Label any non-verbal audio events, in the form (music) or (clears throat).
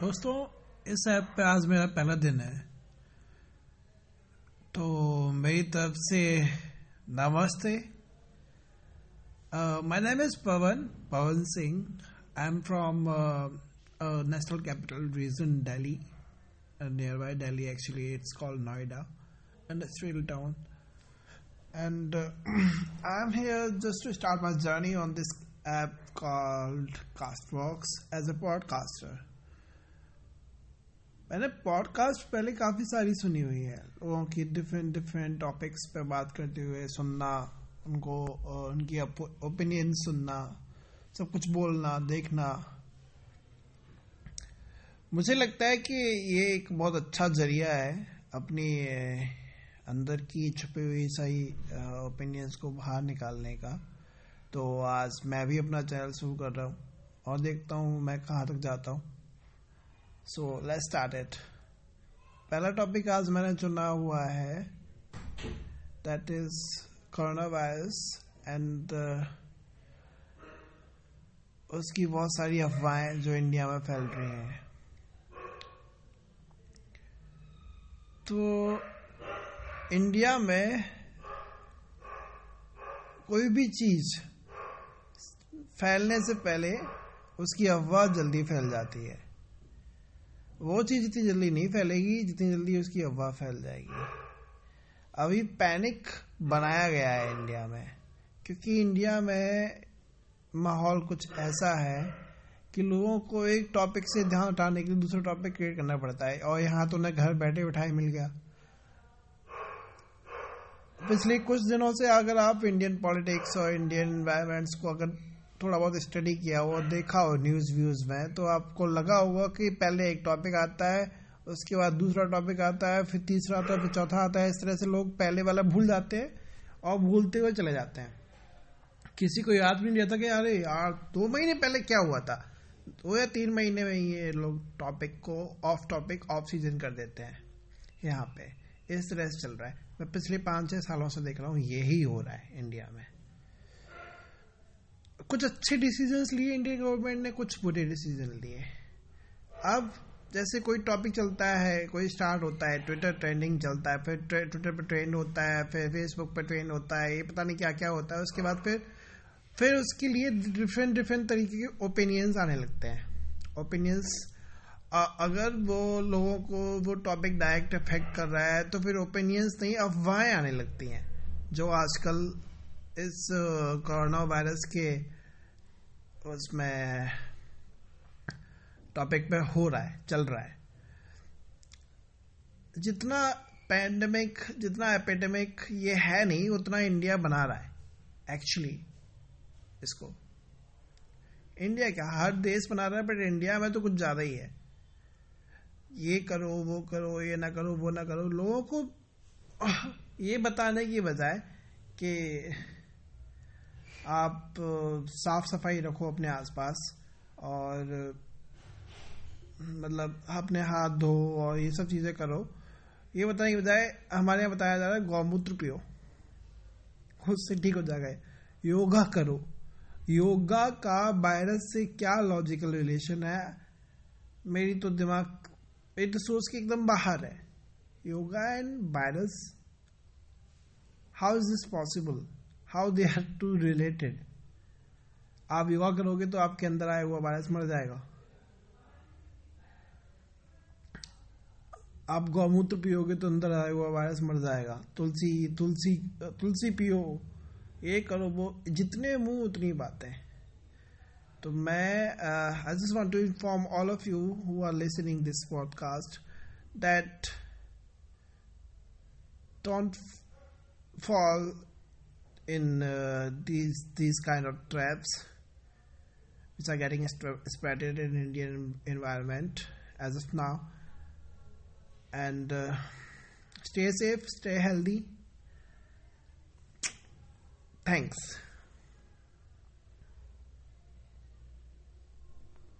दोस्तों इस ऐप पे आज मेरा पहला दिन है। तो मेरी तरफ़ से नमस्ते। My name is Pawan Pawan Singh I am from national capital region Delhi nearby Delhi actually it's called Noida industrial town. And uh, (clears throat) i'm here just to start my journey on this app called castbox as a podcaster. मैंने podcast पहले काफ़ी सारी सुनी हुई है। लोगों की different different topics पे बात करते हुए सुनना, उनको उनकी ओपिनियन सुनना, सब कुछ बोलना, देखना। मुझे लगता है कि ये एक बहुत अच्छा ज़रिया है अपनी अंदर की छुपी हुई सही ओपिनियंस को बाहर निकालने का। तो आज मैं भी अपना चैनल शुरू कर रहा हूँ और देखता हूँ मैं कहाँ तक जाता हूँ। सो लेट्स स्टार्ट इट पहला टॉपिक आज मैंने चुना हुआ है that is corona virus and उसकी बहुत सारी अफवाहें जो इंडिया में फैल रही हैं। तो इंडिया में कोई भी चीज़ फैलने से पहले उसकी अफवाह जल्दी फैल जाती है। वो चीज़ इतनी जल्दी नहीं फैलेगी जितनी जल्दी उसकी अफवाह फैल जाएगी। अभी पैनिक बनाया गया है इंडिया में, क्योंकि इंडिया में माहौल कुछ ऐसा है कि लोगों को एक टॉपिक से ध्यान उठाने के लिए दूसरा टॉपिक क्रिएट करना पड़ता है, और यहाँ तो उन्हें घर बैठे बैठाए मिल गया। पिछले कुछ दिनों से अगर आप इंडियन पॉलिटिक्स और इंडियन एनवायरमेंट्स को अगर थोड़ा बहुत स्टडी किया हो, देखा हो न्यूज़ व्यूज़ में तो आपको लगा होगा कि पहले एक टॉपिक आता है, उसके बाद दूसरा टॉपिक आता है, फिर तीसरा आता है, फिर चौथा आता है, इस तरह से लोग पहले वाला भूल जाते हैं और भूलते हुए चले जाते हैं। किसी को याद भी नहीं रहता कि अरे यार, दो महीने पहले क्या हुआ था? दो या तीन महीने में ये लोग टॉपिक को ऑफ़ टॉपिक ऑफ़ सीज़न कर देते हैं। यहाँ पे इस तरह से चल रहा है। मैं पिछले पाँच छह सालों से देख रहा हूँ, यही हो रहा है इंडिया में। कुछ अच्छे डिसीज़न लिए इंडियन गवर्नमेंट ने, कुछ बुरे डिसीज़न लिए। अब जैसे कोई टॉपिक चलता है, कोई स्टार्ट होता है ट्विटर ट्रेंडिंग चलता है, फिर ट्विटर पर ट्रेंड होता है, फिर फेसबुक पर ट्रेंड होता है, ये पता नहीं क्या क्या होता है, उसके बाद फिर फिर उसके लिए डिफरेंट डिफरेंट तरीके के ओपिनियंस आने लगते हैं। ओपिनियंस अगर वो लोगों को वो टॉपिक डायरेक्ट अफेक्ट कर रहा है तो फिर ओपिनियंस नहीं, अफवाहें आने लगती हैं, जो आजकल इस कोरोना वायरस के उसमें टॉपिक पे हो रहा है, चल रहा है। जितना पैंडमिक जितना एपिडेमिक ये है नहीं, उतना इंडिया बना रहा है एक्चुअली इसको। इंडिया क्या, हर देश बना रहा है बट इंडिया में तो कुछ ज़्यादा ही है। ये करो, वो करो, ये ना करो, वो ना करो, लोगों को, ये बताने की बजाय कि आप साफ़ सफ़ाई रखो अपने आसपास और मतलब अपने हाथ धो और ये सब चीज़ें करो। ये बताने की बजाय हमारे यहाँ बताया जा रहा है गौमूत्र पियो। उससे ठीक हो जाएगा। योगा करो। योगा का वायरस से क्या लॉजिकल रिलेशन है? मेरी तो दिमाग, मेरी तो सोच के एकदम बाहर है। Yoga and virus how is this possible how they are two related आप योगा करोगे तो आपके अंदर आया हुआ वायरस मर जाएगा। आप गौमूत्र पियोगे तो अंदर आया हुआ वायरस मर जाएगा। तुलसी तुलसी तुलसी पियो। ये करो वो, जितने मुँह उतनी बातें। तो मैं I just want to inform all of you who are listening this podcast that don't fall in uh, these these kind of traps which are getting spreaded in Indian environment as of now. And uh, stay safe, stay healthy. Thanks.